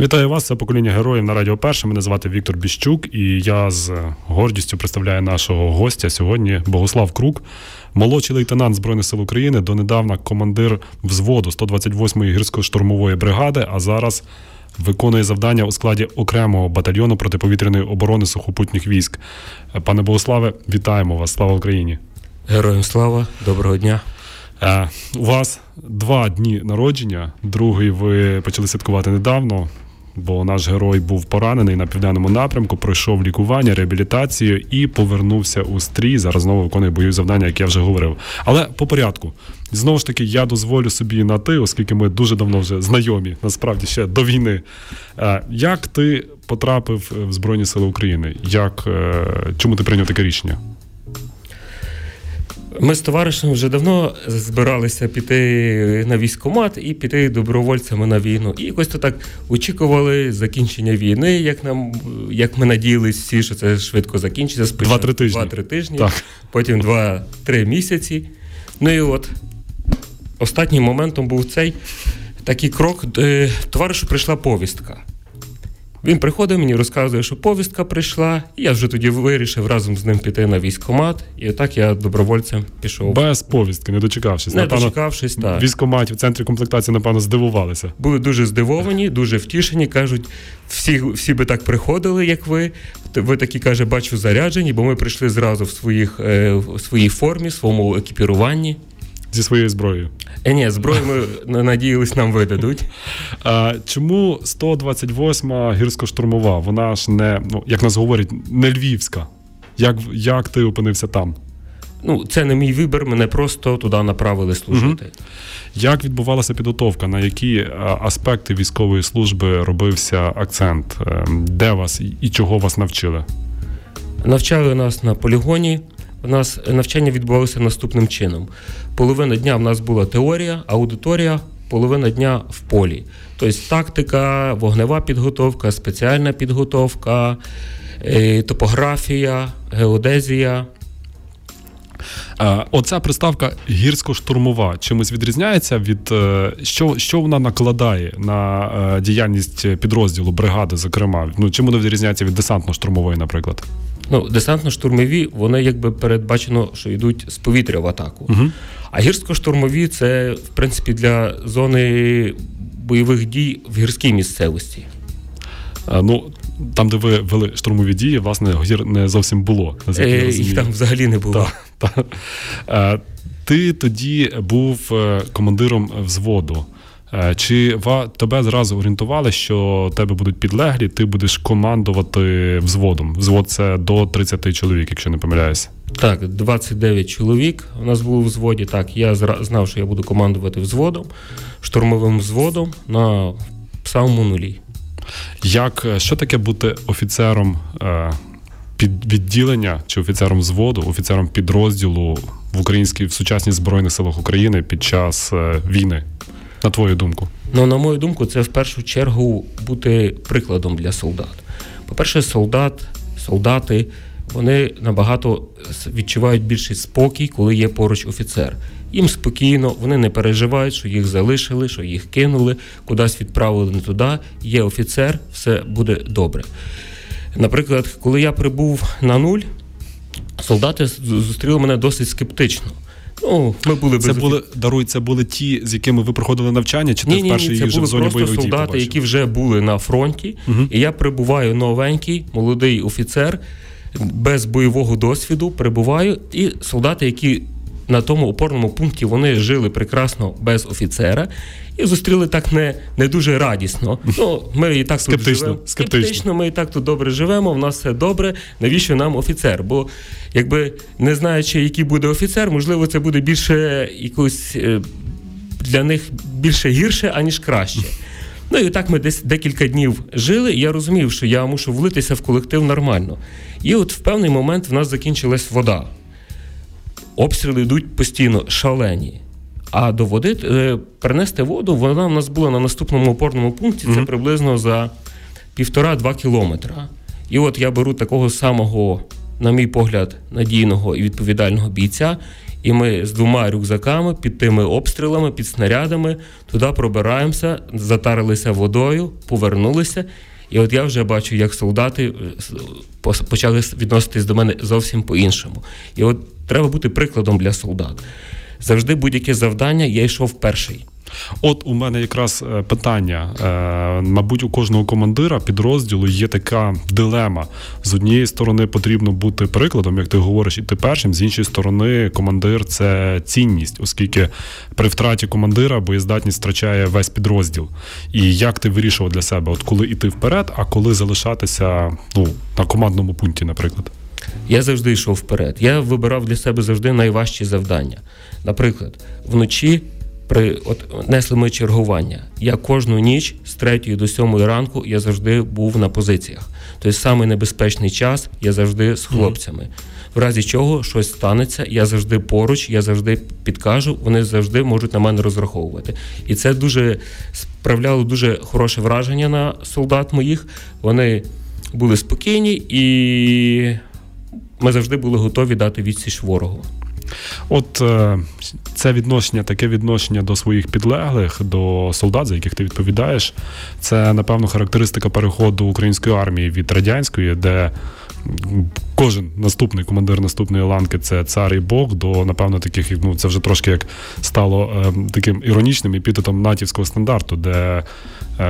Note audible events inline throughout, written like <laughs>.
Вітаю вас, це покоління героїв на Радіо Перше. Мене звати Віктор Біщук, і я з гордістю представляю нашого гостя сьогодні Богослав Крук, молодший лейтенант Збройних сил України, донедавна командир взводу 128-ї гірсько-штурмової бригади, а зараз виконує завдання у складі окремого батальйону протиповітряної оборони сухопутніх військ. Пане Богославе, вітаємо вас! Слава Україні! Героям слава, доброго дня! Е, у вас два дні народження. Другий ви почали святкувати недавно бо наш герой був поранений на південному напрямку, пройшов лікування, реабілітацію і повернувся у стрій. Зараз знову виконує бойові завдання, як я вже говорив. Але по порядку. Знову ж таки, я дозволю собі на ти, оскільки ми дуже давно вже знайомі, насправді ще до війни. Е, як ти потрапив в Збройні Сили України? Як е, чому ти прийняв таке рішення? Ми з товаришем вже давно збиралися піти на військкомат і піти добровольцями на війну. І якось то так очікували закінчення війни, як нам як ми надіялись всі, що це швидко закінчиться. Два-три тижні. Два-три тижні, так. потім два-три місяці. Ну і от останнім моментом був цей такий крок. Товаришу прийшла повістка. Він приходить мені, розказує, що повістка прийшла, і я вже тоді вирішив разом з ним піти на військкомат. І так я добровольцем пішов. Без повістки, не дочекавшись. Не напевно, дочекавшись, так. Військкоматі в центрі комплектації, напевно, здивувалися. Були дуже здивовані, дуже втішені. Кажуть, всі всі би так приходили, як ви. Ви такі каже, бачу, заряджені, бо ми прийшли зразу в своїх е, в своїй формі, в своєму екіпіруванні зі своєю зброєю. Е, Ні, зброю ми надіялись, нам видадуть. А, Чому 128-ма гірсько-штурмова? Вона ж не, ну як нас говорять, не львівська. Як як ти опинився там? Ну, це не мій вибір, мене просто туди направили служити. Угу. Як відбувалася підготовка? На які аспекти військової служби робився акцент? Ем, де вас і чого вас навчили? Навчали нас на полігоні у нас навчання відбувалося наступним чином: половина дня в нас була теорія, аудиторія, половина дня в полі. Тобто тактика, вогнева підготовка, спеціальна підготовка, е, топографія, геодезія. Оця приставка гірсько-штурмова чимось відрізняється від е, що що вона накладає на е, діяльність підрозділу бригади, зокрема. Ну чим вона відрізняється від десантно-штурмової, наприклад? Ну, десантно-штурмові, вони якби передбачено, що йдуть з повітря в атаку. Угу. А гірсько-штурмові це, в принципі, для зони бойових дій в гірській місцевості. А, ну, там, де ви вели штурмові дії, власне, гір не зовсім було. Е, їх там взагалі не було. Та, та. Е, ти тоді був е, командиром взводу. Е, чи тебе зразу орієнтували, що тебе будуть підлеглі, ти будеш командувати взводом? Взвод це до 30 чоловік, якщо не помиляюся. Так, 29 чоловік. У нас було в взводі. Так, я знав, що я буду командувати взводом, штурмовим взводом на самому нулі. Як е, що таке бути офіцером е, під відділення чи офіцером взводу, офіцером підрозділу в українській в сучасній збройних силах України під час війни? На твою думку? Ну, на мою думку, це в першу чергу бути прикладом для солдат. По-перше, солдат, солдати вони набагато відчувають більший спокій, коли є поруч офіцер. Їм спокійно, вони не переживають, що їх залишили, що їх кинули, кудись відправили не туди. Є офіцер, все буде добре. Наприклад, коли я прибув на нуль, солдати зустріли мене досить скептично. Ну, ми були Це були даруй, це були ті, з якими ви проходили навчання, чи ні, ти вперше ні, їх в зоні бойових дій солдати, які вже були на фронті, угу. і я прибуваю новенький, молодий офіцер без бойового досвіду. Прибуваю, і солдати, які на тому опорному пункті вони жили прекрасно без офіцера і зустріли так не не дуже радісно. Ну, Ми і так скептично, тут живемо. Скептично. скептично, ми і так тут добре живемо, в нас все добре. Навіщо нам офіцер? Бо якби не знаючи, який буде офіцер, можливо, це буде більше якось е, для них більше гірше, аніж краще. Ну і так ми десь декілька днів жили, і я розумів, що я мушу влитися в колектив нормально. І от в певний момент в нас закінчилась вода. Обстріли йдуть постійно шалені. А до води е, перенести воду, вона в нас була на наступному опорному пункті, це приблизно за півтора-два кілометра. І от я беру такого самого, на мій погляд, надійного і відповідального бійця, І ми з двома рюкзаками під тими обстрілами, під снарядами туди пробираємося, затарилися водою, повернулися. І от я вже бачу, як солдати е, почали відноситись до мене зовсім по-іншому. І от треба бути прикладом для солдат. Завжди будь-яке завдання я йшов перший. От у мене якраз е, питання. Е, мабуть, у кожного командира підрозділу є така дилема. З однієї сторони потрібно бути прикладом, як ти говориш, іти першим. З іншої сторони, командир це цінність, оскільки при втраті командира боєздатність втрачає весь підрозділ. І як ти вирішував для себе, от коли йти вперед, а коли залишатися ну, на командному пункті, наприклад? Я завжди йшов вперед. Я вибирав для себе завжди найважчі завдання. Наприклад, вночі при от несли ми чергування. Я кожну ніч з 3 до 7 ранку я завжди був на позиціях. Тобто самий небезпечний час я завжди з хлопцями. В разі чого щось станеться, я завжди поруч, я завжди підкажу, вони завжди можуть на мене розраховувати. І це дуже справляло дуже хороше враження на солдат моїх. Вони були спокійні і ми завжди були готові дати відсіч ворогу. От е, це відношення, таке відношення до своїх підлеглих, до солдат, за яких ти відповідаєш, це напевно характеристика переходу української армії від радянської, де кожен наступний командир наступної ланки це цар і Бог, до напевно таких, ну це вже трошки як стало е, таким іронічним епітетом натівського стандарту, де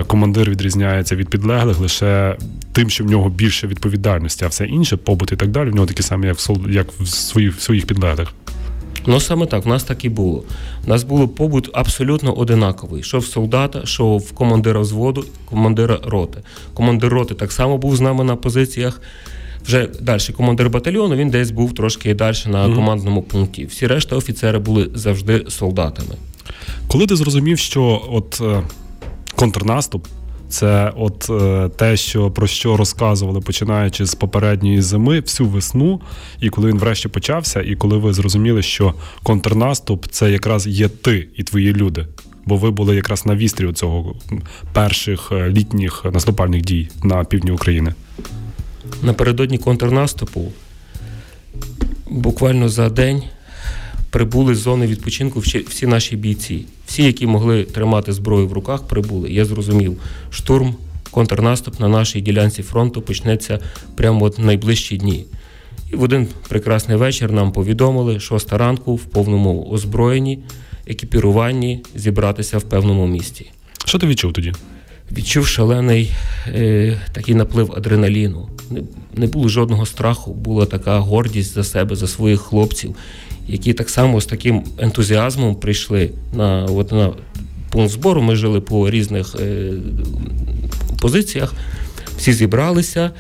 командир відрізняється від підлеглих лише тим, що в нього більше відповідальності, а все інше, побут і так далі, в нього такі самі, як в як в своїх в своїх підлеглих. Ну саме так, в нас так і було. У нас було побут абсолютно одинаковий. Що в солдата, що в командира взводу, командира роти. Командир роти так само був з нами на позиціях. Вже далі командир батальйону він десь був трошки далі на командному пункті. Всі решта офіцери були завжди солдатами. Коли ти зрозумів, що от е, контрнаступ це от е, те, що про що розказували, починаючи з попередньої зими, всю весну, і коли він врешті почався, і коли ви зрозуміли, що контрнаступ це якраз є ти і твої люди. Бо ви були якраз на вістрі цього перших е, літніх наступальних дій на півдні України. Напередодні контрнаступу буквально за день прибули з зони відпочинку всі наші бійці. Всі, які могли тримати зброю в руках, прибули. Я зрозумів, штурм, контрнаступ на нашій ділянці фронту почнеться прямо от в найближчі дні. І в один прекрасний вечір нам повідомили, що ранку в повному озброєнні, екіпіруванні зібратися в певному місті. Що ти відчув тоді? Відчув шалений е, такий наплив адреналіну. Не, не було жодного страху, була така гордість за себе, за своїх хлопців які так само з таким ентузіазмом прийшли на от на пункт збору. Ми жили по різних е, позиціях, всі зібралися.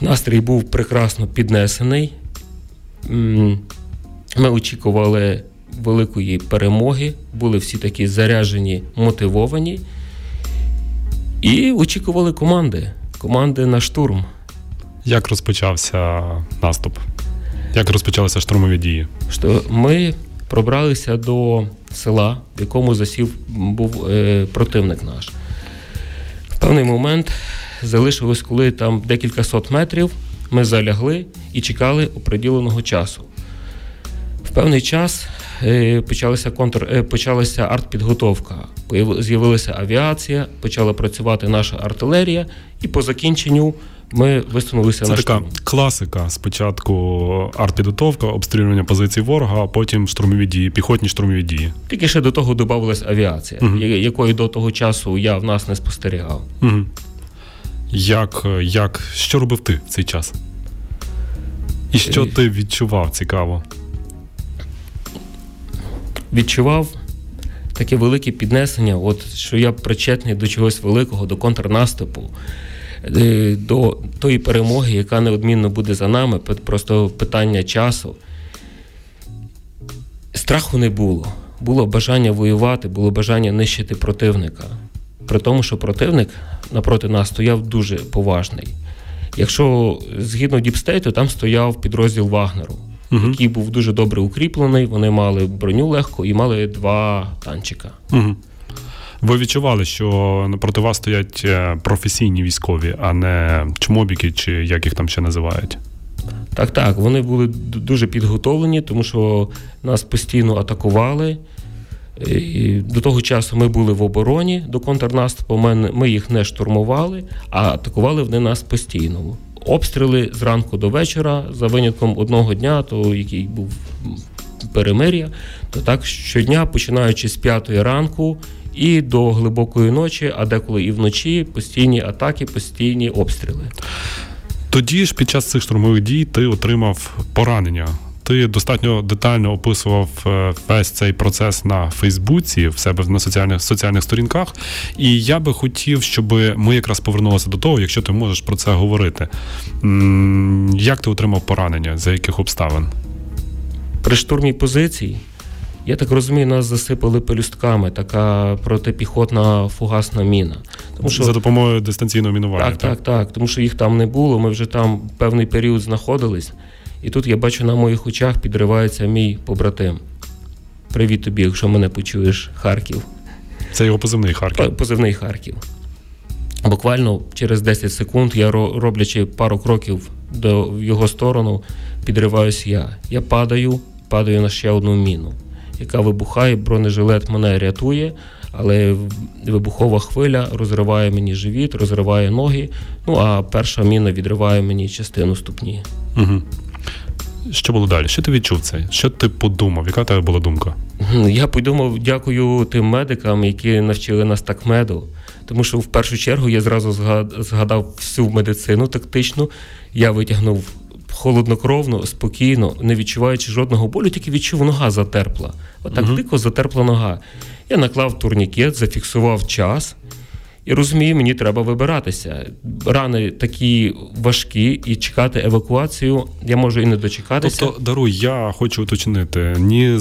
Настрій був прекрасно піднесений. Ми очікували великої перемоги, були всі такі заряжені, мотивовані і очікували команди, команди на штурм. Як розпочався наступ? Як розпочалися штурмові дії? Що Ми пробралися до села, в якому засів був е, противник наш. В певний момент залишилось, коли там декілька сот метрів, ми залягли і чекали оприділеного часу. В певний час е, почалася контр, е, почалася артпідготовка. З'явилася авіація, почала працювати наша артилерія, і по закінченню ми висунулися Це на така штурм. класика. Спочатку артпідготовка, обстрілювання позицій ворога, а потім штурмові дії, піхотні штурмові дії. Тільки ще до того додавалась авіація, угу. якої до того часу я в нас не спостерігав. Угу. Як, як, Що робив ти в цей час? І що ти відчував цікаво? Відчував таке велике піднесення, от що я причетний до чогось великого, до контрнаступу. Е, до тої перемоги, яка неодмінно буде за нами, просто питання часу. Страху не було. Було бажання воювати, було бажання нищити противника. При тому, що противник напроти нас стояв дуже поважний. Якщо згідно DeepState у, там стояв підрозділ Вагнеру, е який був дуже добре укріплений, вони мали броню легку і мали два танчика. е ви відчували, що проти вас стоять е, професійні військові, а не чмобіки, чи як їх там ще називають? Так, так, вони були дуже підготовлені, тому що нас постійно атакували. І До того часу ми були в обороні до контрнаступу. Ми їх не штурмували, а атакували вони нас постійно. Обстріли зранку до вечора, за винятком одного дня, то який був перемир'я, то так щодня, починаючи з п'ятої ранку і до глибокої ночі, а деколи і вночі постійні атаки, постійні обстріли. Тоді ж під час цих штурмових дій ти отримав поранення. Ти достатньо детально описував е, весь цей процес на Фейсбуці, в себе на соціальних соціальних сторінках. І я би хотів, щоб ми якраз повернулися до того, якщо ти можеш про це говорити. Як ти отримав поранення? За яких обставин? При штурмі позицій, я так розумію, нас засипали пелюстками, така протипіхотна фугасна міна. Тому що За допомогою дистанційного мінування. Так, так, так, так. Тому що їх там не було. Ми вже там певний період знаходились. І тут я бачу на моїх очах підривається мій побратим. Привіт тобі, якщо мене почуєш, Харків. Це його позивний Харків. Позивний Харків. Буквально через 10 секунд я роблячи пару кроків до його сторону, підриваюсь я. Я падаю, падаю на ще одну міну, яка вибухає, бронежилет мене рятує, але вибухова хвиля розриває мені живіт, розриває ноги. Ну а перша міна відриває мені частину ступні. Угу. Що було далі? Що ти відчув це? Що ти подумав? Яка тебе була думка? Я подумав, дякую тим медикам, які навчили нас так меду. Тому що в першу чергу я зразу згадав всю медицину тактичну. Я витягнув холоднокровно, спокійно, не відчуваючи жодного болю, тільки відчув нога затерпла. Отак угу. дико затерпла нога. Я наклав турнікет, зафіксував час. І розумію, мені треба вибиратися. Рани такі важкі, і чекати евакуацію я можу і не дочекатися. Тобто, даруй, я хочу уточнити: ні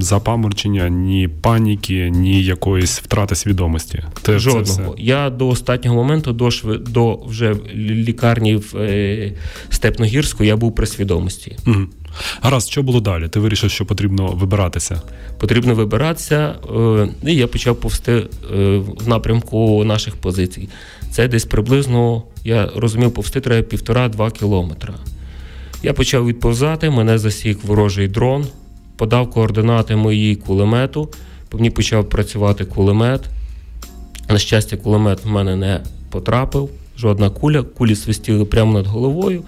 запаморчення, ні паніки, ні якоїсь втрати свідомості. Те Жодного. Це все. Я до останнього моменту, до до вже лікарні в е, Степногірську, я був при свідомості. Угу. Гаразд, що було далі? Ти вирішив, що потрібно вибиратися? Потрібно вибиратися, е, і я почав повсти е, в напрямку наших позицій. Це десь приблизно, я розумів, повсти треба півтора-два кілометра. Я почав відповзати, мене засік ворожий дрон, подав координати моїй кулемету, по мені почав працювати кулемет. На щастя, кулемет в мене не потрапив, жодна куля, кулі свистіли прямо над головою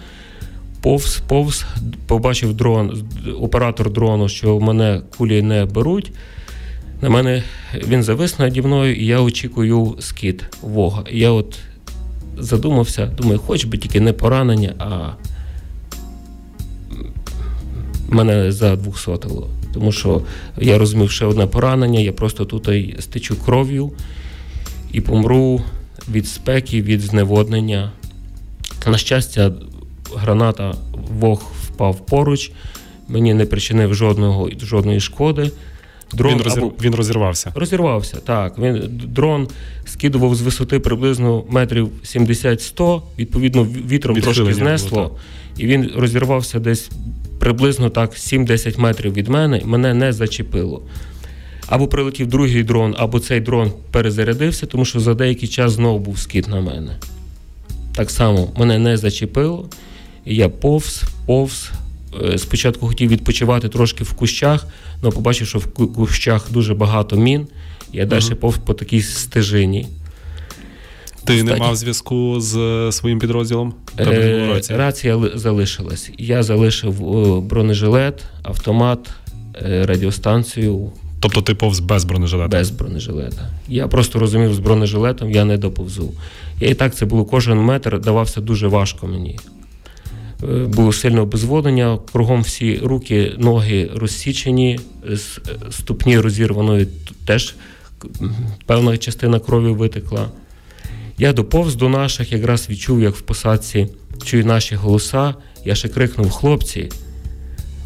повз, повз, побачив дрон, оператор дрону, що в мене кулі не беруть. На мене він завис наді мною, і я очікую скид вога. Я от задумався, думаю, хоч би тільки не поранення, а мене за двохсотило. Тому що я розумів, що одне поранення, я просто тут стечу кров'ю і помру від спеки, від зневоднення. На щастя, граната Вог впав поруч, мені не причинив жодного, жодної шкоди. Дрон Він розір... або... він розірвався. Розірвався, так. Він Дрон скидував з висоти приблизно метрів 70-100, відповідно, вітром трошки знесло, було, і він розірвався десь приблизно так 7-10 метрів від мене, мене не зачепило. Або прилетів другий дрон, або цей дрон перезарядився, тому що за деякий час знову був скид на мене. Так само мене не зачепило. І я повз, повз. Е, спочатку хотів відпочивати трошки в кущах, але побачив, що в кущах дуже багато мін. Я далі повз по такій стежині. Ти Останні... не мав зв'язку з е, своїм підрозділом? Е, рація? рація залишилась. Я залишив бронежилет, автомат, радіостанцію. Тобто ти повз без бронежилета? Без бронежилета. Я просто розумів, з бронежилетом я не доповзу. Я і так це було кожен метр, давався дуже важко мені. Е, було сильне обезводення, кругом всі руки, ноги розсічені, ступні розірваної, теж певна частина крові витекла. Я доповз до наших, якраз відчув, як в посадці чую наші голоса. Я ще крикнув хлопці.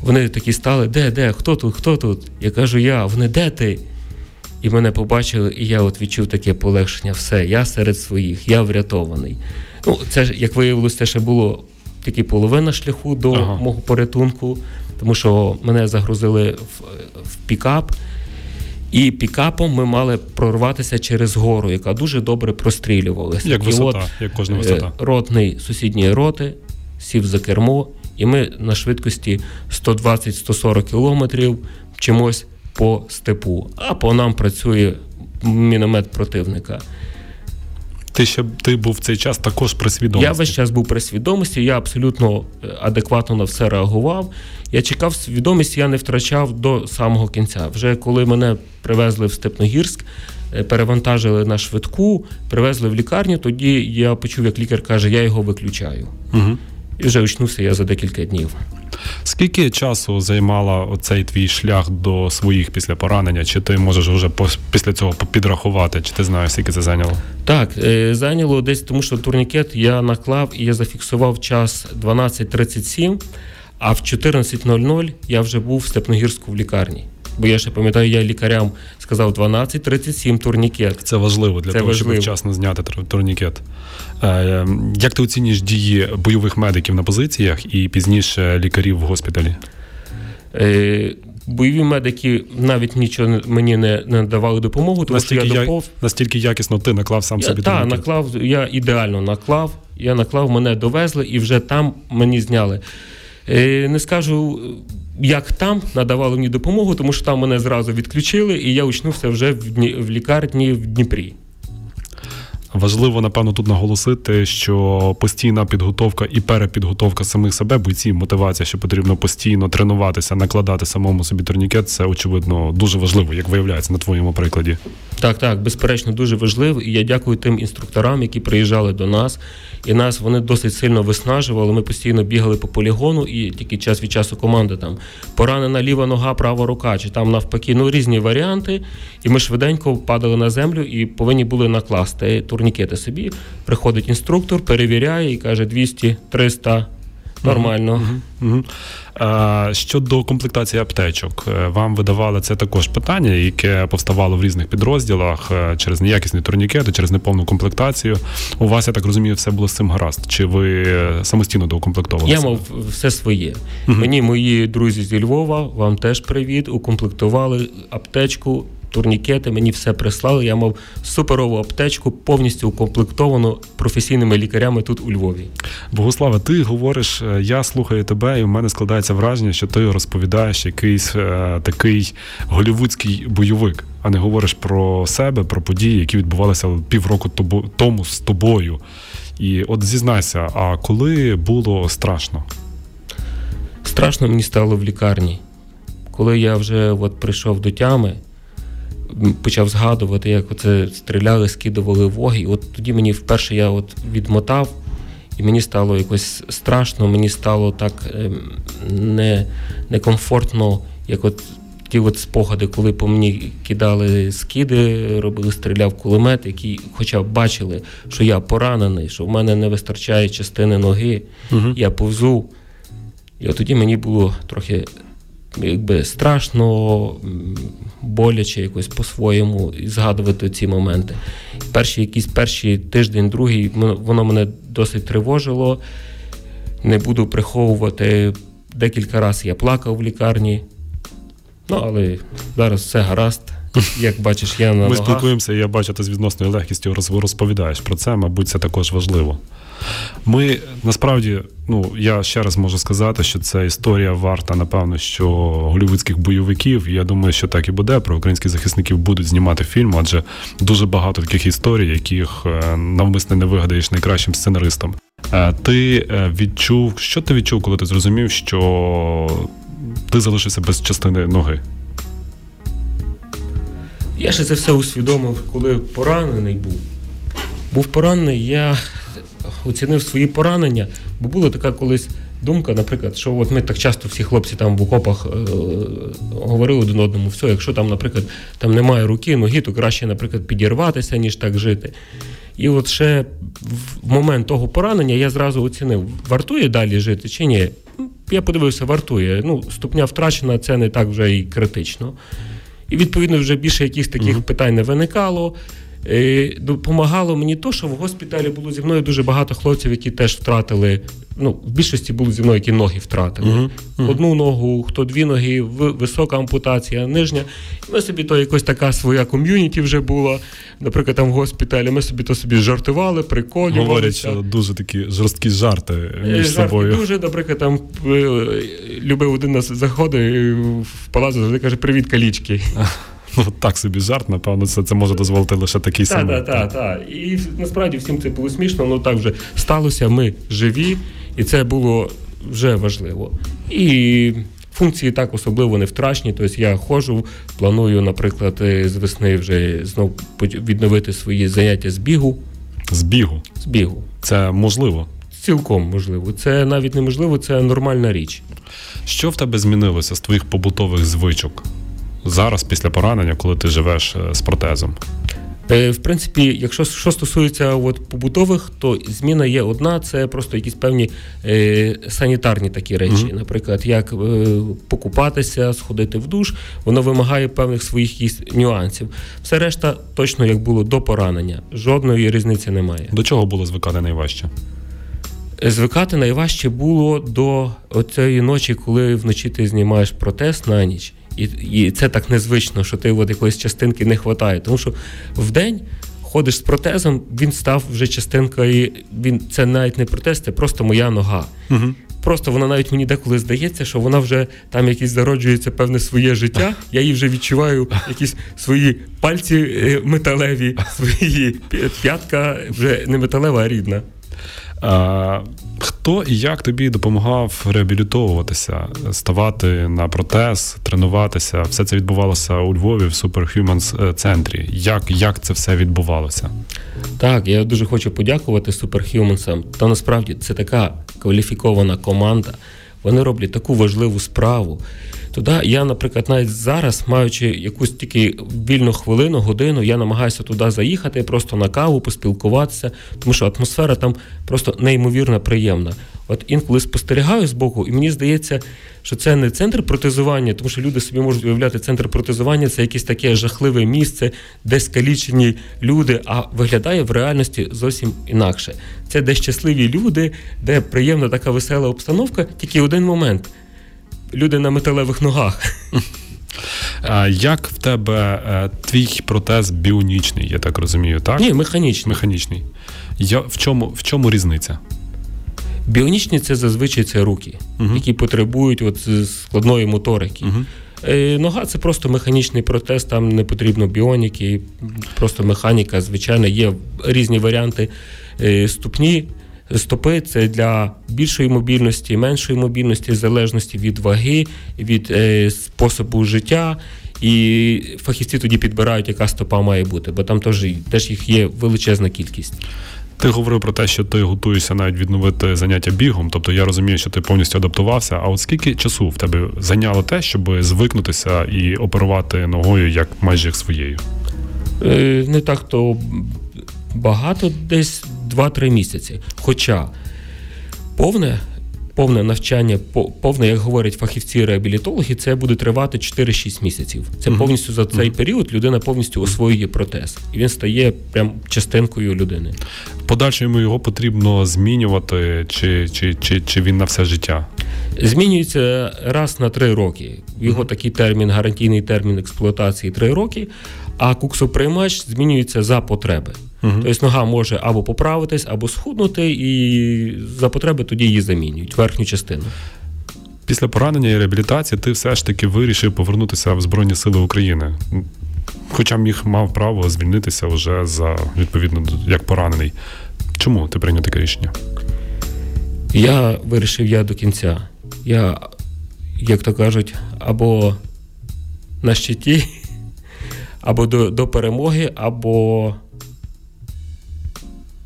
Вони такі стали, де, де, хто тут, хто тут? Я кажу, я, вони де ти? І мене побачили, і я от відчув таке полегшення. Все, я серед своїх, я врятований. Ну, це як виявилося, це ще було тільки половина шляху до ага. мого порятунку, тому що мене загрузили в, в пікап. І пікапом ми мали прорватися через гору, яка дуже добре прострілювалася. Як висота, от, як кожна е, висота. Ротний сусідньої роти сів за кермо і ми на швидкості 120-140 кілометрів чимось по степу, а по нам працює міномет противника. Ти ще ти був в цей час також при свідомості? Я весь час був при свідомості, я абсолютно е, адекватно на все реагував. Я чекав свідомість, я не втрачав до самого кінця. Вже коли мене привезли в Степногірськ, е, перевантажили на швидку, привезли в лікарню, тоді я почув, як лікар каже, я його виключаю. Угу. І вже очнувся я за декілька днів. Скільки часу займала оцей твій шлях до своїх після поранення? Чи ти можеш вже після цього підрахувати? Чи ти знаєш, скільки це зайняло? Так, е, зайняло десь, тому що турнікет я наклав і я зафіксував час 12.37, а в 14.00 я вже був в Степногірську в лікарні. Бо я ще пам'ятаю, я лікарям сказав 12.37 турнікет. Це важливо для Це того, важливо. щоб вчасно зняти турнікет. Е, як ти оцінюєш дії бойових медиків на позиціях і пізніше лікарів в госпіталі? Е, бойові медики навіть нічого мені не, не давали допомогу, тому настільки що я допов... настільки якісно ти наклав сам собі Так, наклав, я ідеально наклав, я наклав, мене довезли і вже там мені зняли. Е, не скажу, як там надавали мені допомогу, тому що там мене зразу відключили, і я очнувся вже в лікарні в Дніпрі. Важливо, напевно, тут наголосити, що постійна підготовка і перепідготовка самих себе, бойців, мотивація, що потрібно постійно тренуватися, накладати самому собі турнікет, це очевидно дуже важливо, як виявляється на твоєму прикладі. Так, так, безперечно, дуже важливо. І я дякую тим інструкторам, які приїжджали до нас, і нас вони досить сильно виснажували. Ми постійно бігали по полігону, і тільки час від часу команда там поранена ліва нога, права рука, чи там навпаки, ну різні варіанти. І ми швиденько падали на землю і повинні були накласти турнікети собі. Приходить інструктор, перевіряє і каже 200-300 Нормально. Угу, угу. А, Щодо комплектації аптечок, е, вам видавали це також питання, яке повставало в різних підрозділах е, через неякісні турнікети, через неповну комплектацію. У вас, я так розумію, все було з цим гаразд. Чи ви самостійно доукомплектовували? Я мав все своє. Угу. Мені мої друзі зі Львова, вам теж привіт, укомплектували аптечку турнікети, мені все прислали. Я мав суперову аптечку, повністю укомплектовану професійними лікарями тут у Львові. Богославе, ти говориш, е, я слухаю тебе, і в мене складається враження, що ти розповідаєш якийсь е, такий голівудський бойовик, а не говориш про себе, про події, які відбувалися півроку тому з тобою. І от зізнайся, а коли було страшно? Страшно мені стало в лікарні. Коли я вже от прийшов до тями, почав згадувати, як оце стріляли, скидували вогонь. І от тоді мені вперше я от відмотав, і мені стало якось страшно, мені стало так ем, не, некомфортно, як от ті от спогади, коли по мені кидали скиди, робили, стріляв кулемет, які хоча б бачили, що я поранений, що в мене не вистачає частини ноги, угу. я повзу. І от тоді мені було трохи якби страшно, боляче якось по-своєму згадувати ці моменти. Перші якісь перші тиждень, другий, воно мене досить тривожило. Не буду приховувати. Декілька разів я плакав в лікарні, ну але зараз все гаразд. Як бачиш, я на Ми ногах. спілкуємося, і я бачу, ти з відносною легкістю розповідаєш про це, мабуть, це також важливо. Ми насправді, ну я ще раз можу сказати, що це історія варта, напевно, що голівудських бойовиків. І я думаю, що так і буде. Про українських захисників будуть знімати фільм, адже дуже багато таких історій, яких е, навмисне не вигадаєш найкращим сценаристом. Е, ти е, відчув, що ти відчув, коли ти зрозумів, що ти залишився без частини ноги? Я ще це все усвідомив, коли поранений був. Був поранений, я оцінив свої поранення, бо була така колись думка, наприклад, що от ми так часто всі хлопці там в окопах е, говорили один одному, все, якщо там, наприклад, там немає руки, ноги, то краще, наприклад, підірватися, ніж так жити. І от ще в момент того поранення я зразу оцінив, вартує далі жити чи ні. Я подивився, вартує. Ну, ступня втрачена, це не так вже і критично. І відповідно вже більше якихось таких uh-huh. питань не виникало. Е, допомагало мені то, що в госпіталі було зі мною дуже багато хлопців, які теж втратили. Ну, в більшості були зі мною, які ноги втратили. Uh-huh. Uh-huh. Одну ногу, хто дві ноги, висока ампутація, нижня. Ми собі то якось така своя ком'юніті вже була. Наприклад, там в госпіталі ми собі то собі жартували, приколювалися. Говорять, що дуже такі жорсткі жарти між Жарти собою. Дуже, наприклад, там е, любив один нас заходить в палацу, завжди каже: Привіт, калічки. <laughs> Ну, так собі жарт, напевно, це це може дозволити лише такий самий. Так, так, так. І насправді всім це було смішно, ну так вже сталося, ми живі, і це було вже важливо. І функції так особливо не втрачені. Тобто я ходжу, планую, наприклад, з весни вже знову відновити свої заняття з бігу. З бігу? З бігу. Це можливо? Цілком можливо. Це навіть неможливо, це нормальна річ. Що в тебе змінилося з твоїх побутових звичок? Зараз, після поранення, коли ти живеш е, з протезом? Е, в принципі, якщо що стосується от, побутових, то зміна є одна: це просто якісь певні е, санітарні такі речі. Mm-hmm. Наприклад, як е, покупатися, сходити в душ, воно вимагає певних своїх якісь нюансів. Все решта точно як було до поранення. Жодної різниці немає. До чого було звикати найважче? Е, звикати найважче було до цієї ночі, коли вночі ти знімаєш протез на ніч. І і це так незвично, що ти от якоїсь частинки не вистачає. Тому що в день ходиш з протезом, він став вже частинкою. Він це навіть не протез, це просто моя нога. Угу. Просто вона навіть мені деколи здається, що вона вже там якісь зароджується певне своє життя. Я їй вже відчуваю якісь свої пальці е, металеві, <laughs> свої п'ятка вже не металева, а рідна. Хто і як тобі допомагав реабілітовуватися, ставати на протез, тренуватися? Все це відбувалося у Львові в Superhumans е, центрі. Як як це все відбувалося? Так, я дуже хочу подякувати Superhumans. Та насправді це така кваліфікована команда. Вони роблять таку важливу справу. Туди я, наприклад, навіть зараз, маючи якусь тільки вільну хвилину, годину, я намагаюся туди заїхати, просто на каву, поспілкуватися, тому що атмосфера там просто неймовірно приємна. От інколи спостерігаю з боку, і мені здається, що це не центр протезування, тому що люди собі можуть уявляти, центр протезування це якесь таке жахливе місце, де скалічені люди, а виглядає в реальності зовсім інакше. Це де щасливі люди, де приємна така весела обстановка, тільки один момент люди на металевих ногах. Як в тебе е, твій протез біонічний, я так розумію, так? Ні, механічний. Механічний. Я, В чому в чому різниця? Біонічні це зазвичай це руки, uh які потребують от складної моторики. uh Нога це просто механічний протез, там не потрібно біоніки, просто механіка. Звичайно, є різні варіанти е, ступні. Стопи це для більшої мобільності, меншої мобільності, залежності від ваги, від е, способу життя. І фахівці тоді підбирають, яка стопа має бути, бо там теж, теж їх є величезна кількість. Ти говорив про те, що ти готуєшся навіть відновити заняття бігом. Тобто я розумію, що ти повністю адаптувався. А от скільки часу в тебе зайняло те, щоб звикнутися і оперувати ногою як майже як своєю? Е, Не так то багато, десь 2-3 місяці. Хоча повне повне навчання, повне, як говорять фахівці-реабілітологи, це буде тривати 4-6 місяців. Це mm-hmm. повністю за цей mm-hmm. період людина повністю освоює протез, і він стає прям частинкою людини. Подальшому його потрібно змінювати, чи, чи, чи, чи він на все життя? Змінюється раз на три роки. Його такий термін, гарантійний термін експлуатації три роки, а куксоприймач змінюється за потреби. Угу. Тобто нога може або поправитись, або схуднути, і за потреби тоді її замінюють верхню частину. Після поранення і реабілітації ти все ж таки вирішив повернутися в Збройні Сили України. Хоча міг мав право звільнитися вже за відповідно як поранений. Чому ти прийняв таке рішення? Я вирішив я до кінця. Я, як то кажуть, або на щиті, <laughs> або до, до перемоги, або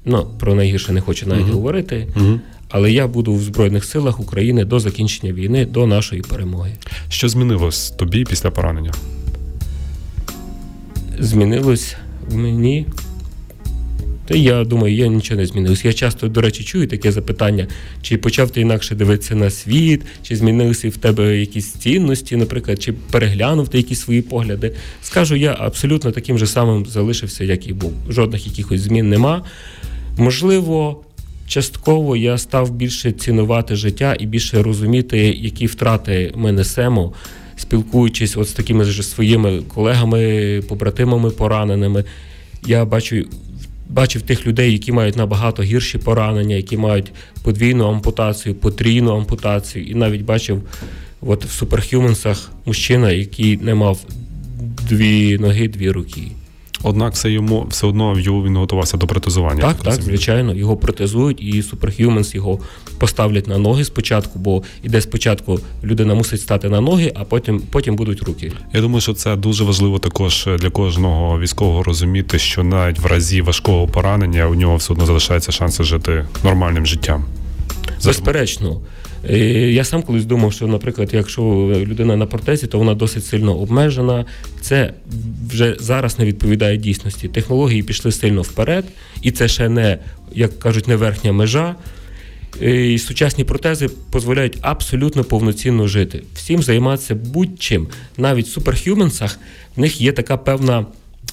Ну, про найгірше не хочу навіть uh-huh. говорити. Uh-huh. Але я буду в Збройних силах України до закінчення війни, до нашої перемоги. Що змінилось тобі після поранення? Змінилось в мені Та я думаю, я нічого не змінився. Я часто, до речі, чую таке запитання: чи почав ти інакше дивитися на світ, чи змінилися в тебе якісь цінності, наприклад, чи переглянув ти якісь свої погляди. Скажу, я абсолютно таким же самим залишився, як і був. Жодних якихось змін нема. Можливо, частково я став більше цінувати життя і більше розуміти, які втрати ми несемо, спілкуючись от з такими ж своїми колегами, побратимами пораненими. Я бачу. Бачив тих людей, які мають набагато гірші поранення, які мають подвійну ампутацію, потрійну ампутацію, і навіть бачив от в суперхюменсах мужчина, який не мав дві ноги, дві руки. Однак все йому все одно він готувався до протезування. Так, так, звичайно, його протезують, і Superhumans його поставлять на ноги спочатку, бо іде спочатку людина мусить стати на ноги, а потім потім будуть руки. Я думаю, що це дуже важливо також для кожного військового розуміти, що навіть в разі важкого поранення у нього все одно залишається шанси жити нормальним життям. Безперечно. Я сам колись думав, що, наприклад, якщо людина на протезі, то вона досить сильно обмежена. Це вже зараз не відповідає дійсності. Технології пішли сильно вперед, і це ще не, як кажуть, не верхня межа. І Сучасні протези дозволяють абсолютно повноцінно жити. Всім займатися будь-чим. Навіть в суперхюменсах в них є така певна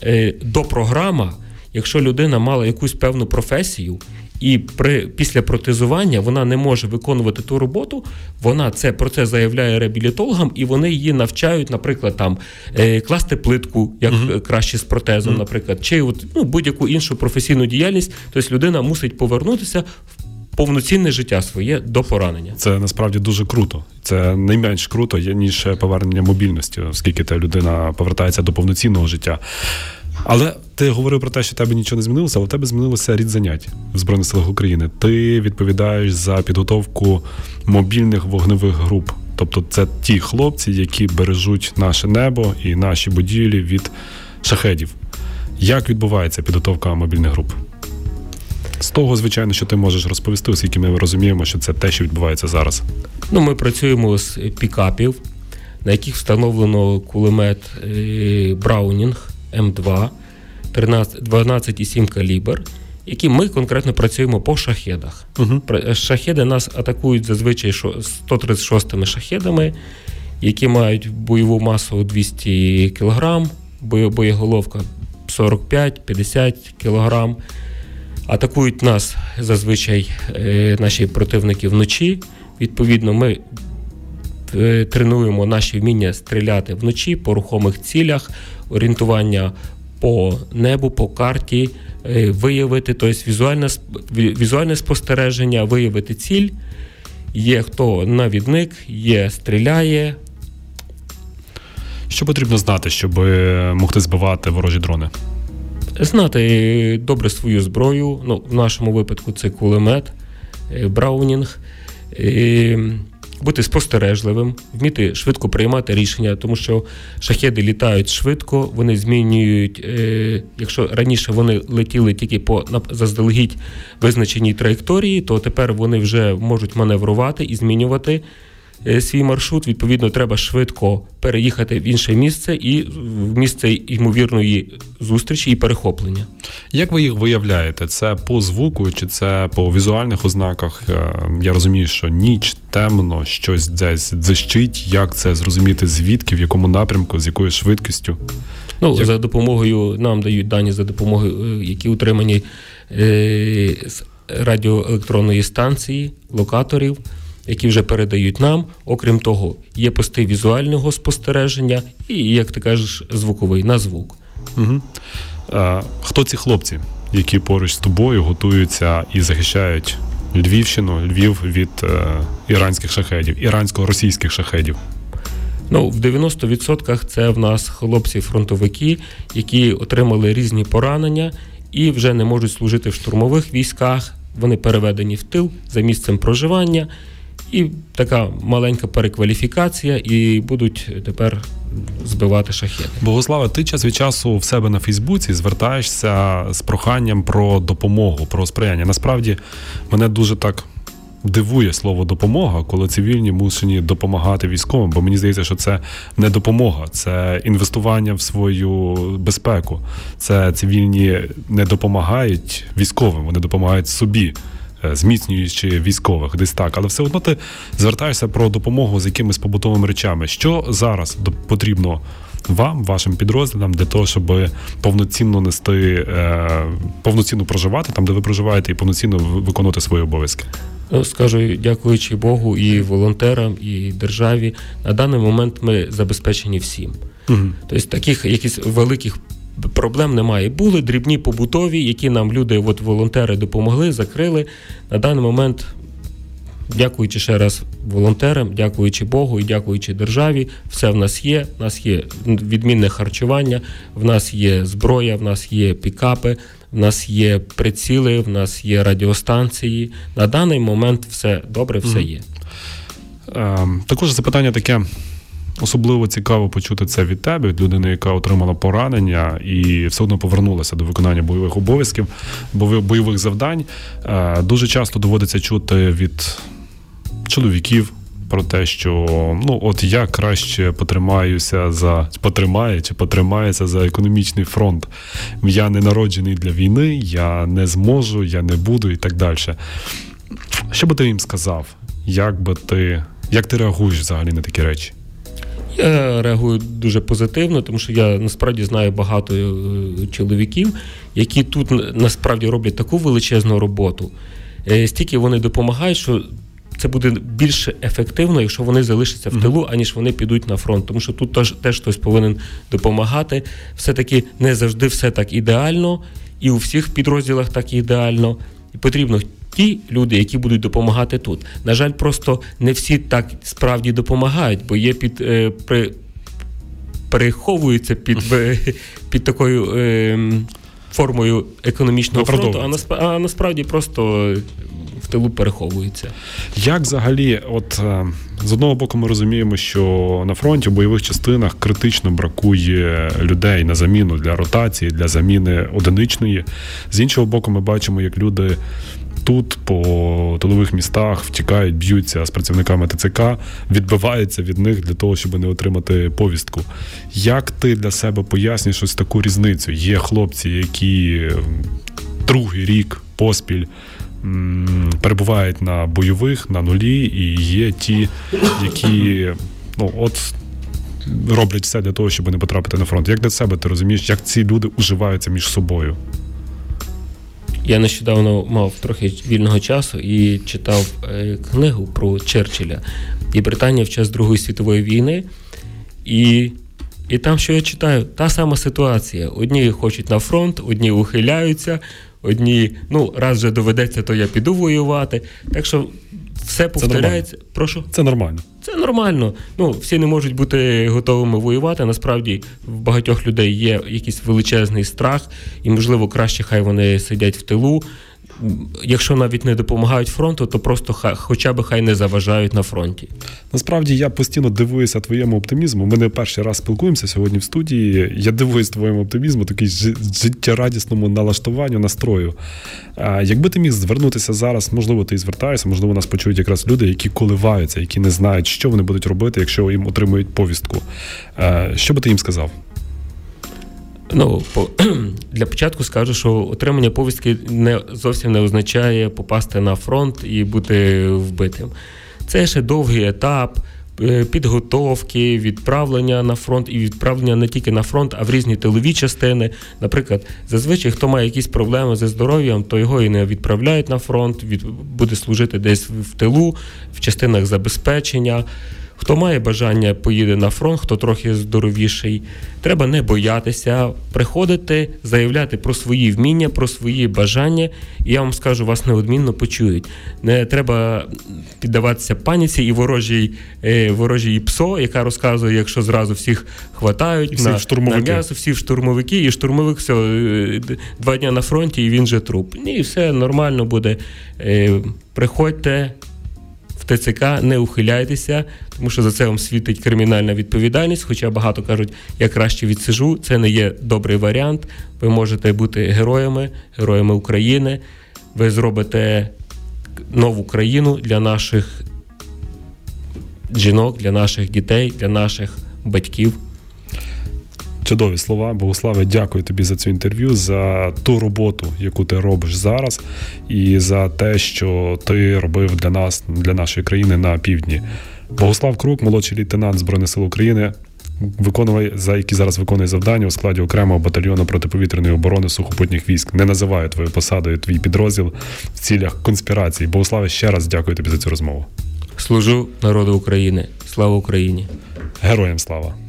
е, допрограма. Якщо людина мала якусь певну професію, і при після протезування вона не може виконувати ту роботу. Вона це про це заявляє реабілітологам, і вони її навчають, наприклад, там е, класти плитку як uh-huh. краще з протезом, uh-huh. наприклад, чи от ну будь-яку іншу професійну діяльність. Тобто людина мусить повернутися в. Повноцінне життя своє до поранення. Це насправді дуже круто. Це найменш круто, ніж повернення мобільності, оскільки та людина повертається до повноцінного життя. Але ти говорив про те, що тебе нічого не змінилося, але в тебе змінилося рід занять в Збройних силах України. Ти відповідаєш за підготовку мобільних вогневих груп. Тобто, це ті хлопці, які бережуть наше небо і наші будівлі від шахедів. Як відбувається підготовка мобільних груп? З того, звичайно, що ти можеш розповісти, оскільки ми розуміємо, що це те, що відбувається зараз. Ну, Ми працюємо з пікапів, на яких встановлено кулемет е, Браунінг. М2, 12,7 калібр, які ми конкретно працюємо по шахедах. Угу. Шахеди нас атакують зазвичай 136 шахедами, які мають бойову масу 200 кг, боєголовка 45-50 кг. Атакують нас зазвичай е, наші противники вночі. Відповідно, ми тренуємо наші вміння стріляти вночі по рухомих цілях орієнтування по небу, по карті, е, виявити, тобто візуальне, візуальне спостереження, виявити ціль. Є хто навідник, є стріляє. Що потрібно знати, щоб е, могти збивати ворожі дрони? Знати добре свою зброю. Ну, В нашому випадку це кулемет, е, Браунінг бути спостережливим, вміти швидко приймати рішення, тому що шахеди літають швидко, вони змінюють. Е, якщо раніше вони летіли тільки по заздалегідь визначеній траєкторії, то тепер вони вже можуть маневрувати і змінювати. Е, свій маршрут, відповідно, треба швидко переїхати в інше місце і в місце ймовірної зустрічі і перехоплення. Як ви їх виявляєте? Це по звуку чи це по візуальних ознаках? Е, я розумію, що ніч темно, щось десь дзищить. Як це зрозуміти? Звідки, в якому напрямку, з якою швидкістю? Ну Як... за допомогою нам дають дані за допомогою, е, які утримані з радіоелектронної станції, локаторів які вже передають нам. Окрім того, є пости візуального спостереження і, як ти кажеш, звуковий на звук. Угу. А, Хто ці хлопці, які поруч з тобою готуються і захищають Львівщину, Львів від е, іранських шахедів, ірансько-російських шахедів? Ну, в 90% це в нас хлопці-фронтовики, які отримали різні поранення і вже не можуть служити в штурмових військах. Вони переведені в тил за місцем проживання і така маленька перекваліфікація, і будуть тепер збивати шахеди. Богослава, ти час від часу в себе на Фейсбуці звертаєшся з проханням про допомогу, про сприяння. Насправді мене дуже так дивує слово допомога, коли цивільні мусені допомагати військовим, бо мені здається, що це не допомога, це інвестування в свою безпеку. Це цивільні не допомагають військовим, вони допомагають собі. Е, зміцнюючи військових, десь так, але все одно ти звертаєшся про допомогу з якимись побутовими речами. Що зараз потрібно вам, вашим підрозділам, для того, щоб повноцінно нести, е, повноцінно проживати там, де ви проживаєте, і повноцінно виконувати свої обов'язки? Ну, скажу, дякуючи Богу і волонтерам, і державі. На даний момент ми забезпечені всім. Угу. Тобто таких якихось великих проблем немає. Були дрібні побутові, які нам люди, от волонтери, допомогли, закрили. На даний момент Дякуючи ще раз волонтерам, дякуючи Богу і дякуючи державі, все в нас є. В нас є відмінне харчування, в нас є зброя, в нас є пікапи, в нас є приціли, в нас є радіостанції. На даний момент все добре, все є. Ем, також запитання таке. Особливо цікаво почути це від тебе, від людини, яка отримала поранення і все одно повернулася до виконання бойових обов'язків, бойових завдань. Е, дуже часто доводиться чути від чоловіків про те, що ну от я краще потримаюся за потримає чи потримається за економічний фронт. Я не народжений для війни, я не зможу, я не буду і так далі. Що би ти їм сказав? Як би ти як ти реагуєш взагалі на такі речі? Я реагую дуже позитивно, тому що я насправді знаю багато е, чоловіків, які тут насправді роблять таку величезну роботу. Е, стільки вони допомагають, що це буде більш ефективно, якщо вони залишаться в тилу, аніж вони підуть на фронт. Тому що тут теж, теж хтось повинен допомагати. Все-таки не завжди все так ідеально, і у всіх підрозділах так ідеально. І потрібно ті люди, які будуть допомагати тут. На жаль, просто не всі так справді допомагають, бо є під е, при. Переховуються під <laughs> під такою е, формою економічного фронту, а насправді, а насправді просто в тилу переховується. Як взагалі, от е, з одного боку, ми розуміємо, що на фронті в бойових частинах критично бракує людей на заміну для ротації, для заміни одиничної. З іншого боку, ми бачимо, як люди. Тут по тилових містах втікають, б'ються з працівниками ТЦК, відбиваються від них для того, щоб не отримати повістку. Як ти для себе пояснюєш ось таку різницю? Є хлопці, які другий рік поспіль перебувають на бойових, на нулі, і є ті, які ну от. Роблять все для того, щоб не потрапити на фронт. Як для себе ти розумієш, як ці люди уживаються між собою? Я нещодавно мав трохи вільного часу і читав е, книгу про Черчилля і Британія в час Другої світової війни. І і там, що я читаю, та сама ситуація. Одні хочуть на фронт, одні ухиляються, одні, ну, раз вже доведеться, то я піду воювати. Так що все повторяється. Це Прошу. Це нормально. Це нормально. Ну, всі не можуть бути готовими воювати. Насправді в багатьох людей є якийсь величезний страх, і, можливо, краще хай вони сидять в тилу якщо навіть не допомагають фронту, то просто хай, хоча б хай не заважають на фронті. Насправді я постійно дивуюся твоєму оптимізму. Ми не перший раз спілкуємося сьогодні в студії. Я дивуюсь твоєму оптимізму, такий життєрадісному налаштуванню, настрою. Якби ти міг звернутися зараз, можливо, ти і звертаєшся, можливо, нас почують якраз люди, які коливаються, які не знають, що вони будуть робити, якщо їм отримують повістку. Що би ти їм сказав? Ну, по, <clears throat> для початку скажу, що отримання повістки не зовсім не означає попасти на фронт і бути вбитим. Це ще довгий етап е, підготовки, відправлення на фронт і відправлення не тільки на фронт, а в різні тилові частини. Наприклад, зазвичай, хто має якісь проблеми зі здоров'ям, то його і не відправляють на фронт, від, буде служити десь в тилу, в частинах забезпечення. Хто має бажання, поїде на фронт, хто трохи здоровіший. Треба не боятися, приходити, заявляти про свої вміння, про свої бажання. І я вам скажу, вас неодмінно почують. Не треба піддаватися паніці і ворожій е, ворожій ПСО, яка розказує, якщо зразу всіх хватають всі на на м'ясо, всі штурмовики, і штурмовик все два дні на фронті, і він же труп. Ні, все нормально буде. Е, приходьте. ТЦК не ухиляйтеся, тому що за це вам світить кримінальна відповідальність. Хоча багато кажуть, я краще відсижу. Це не є добрий варіант. Ви можете бути героями, героями України. Ви зробите нову країну для наших жінок, для наших дітей, для наших батьків. Чудові слова. Богославе, дякую тобі за цю інтерв'ю, за ту роботу, яку ти робиш зараз, і за те, що ти робив для нас, для нашої країни на півдні. Богослав Крук, молодший лейтенант Збройних сил України, виконує за які зараз виконує завдання у складі окремого батальйону протиповітряної оборони сухопутніх військ. Не називаю твою посадою твій підрозділ в цілях конспірації. Богославе, ще раз дякую тобі за цю розмову. Служу народу України. Слава Україні! Героям слава!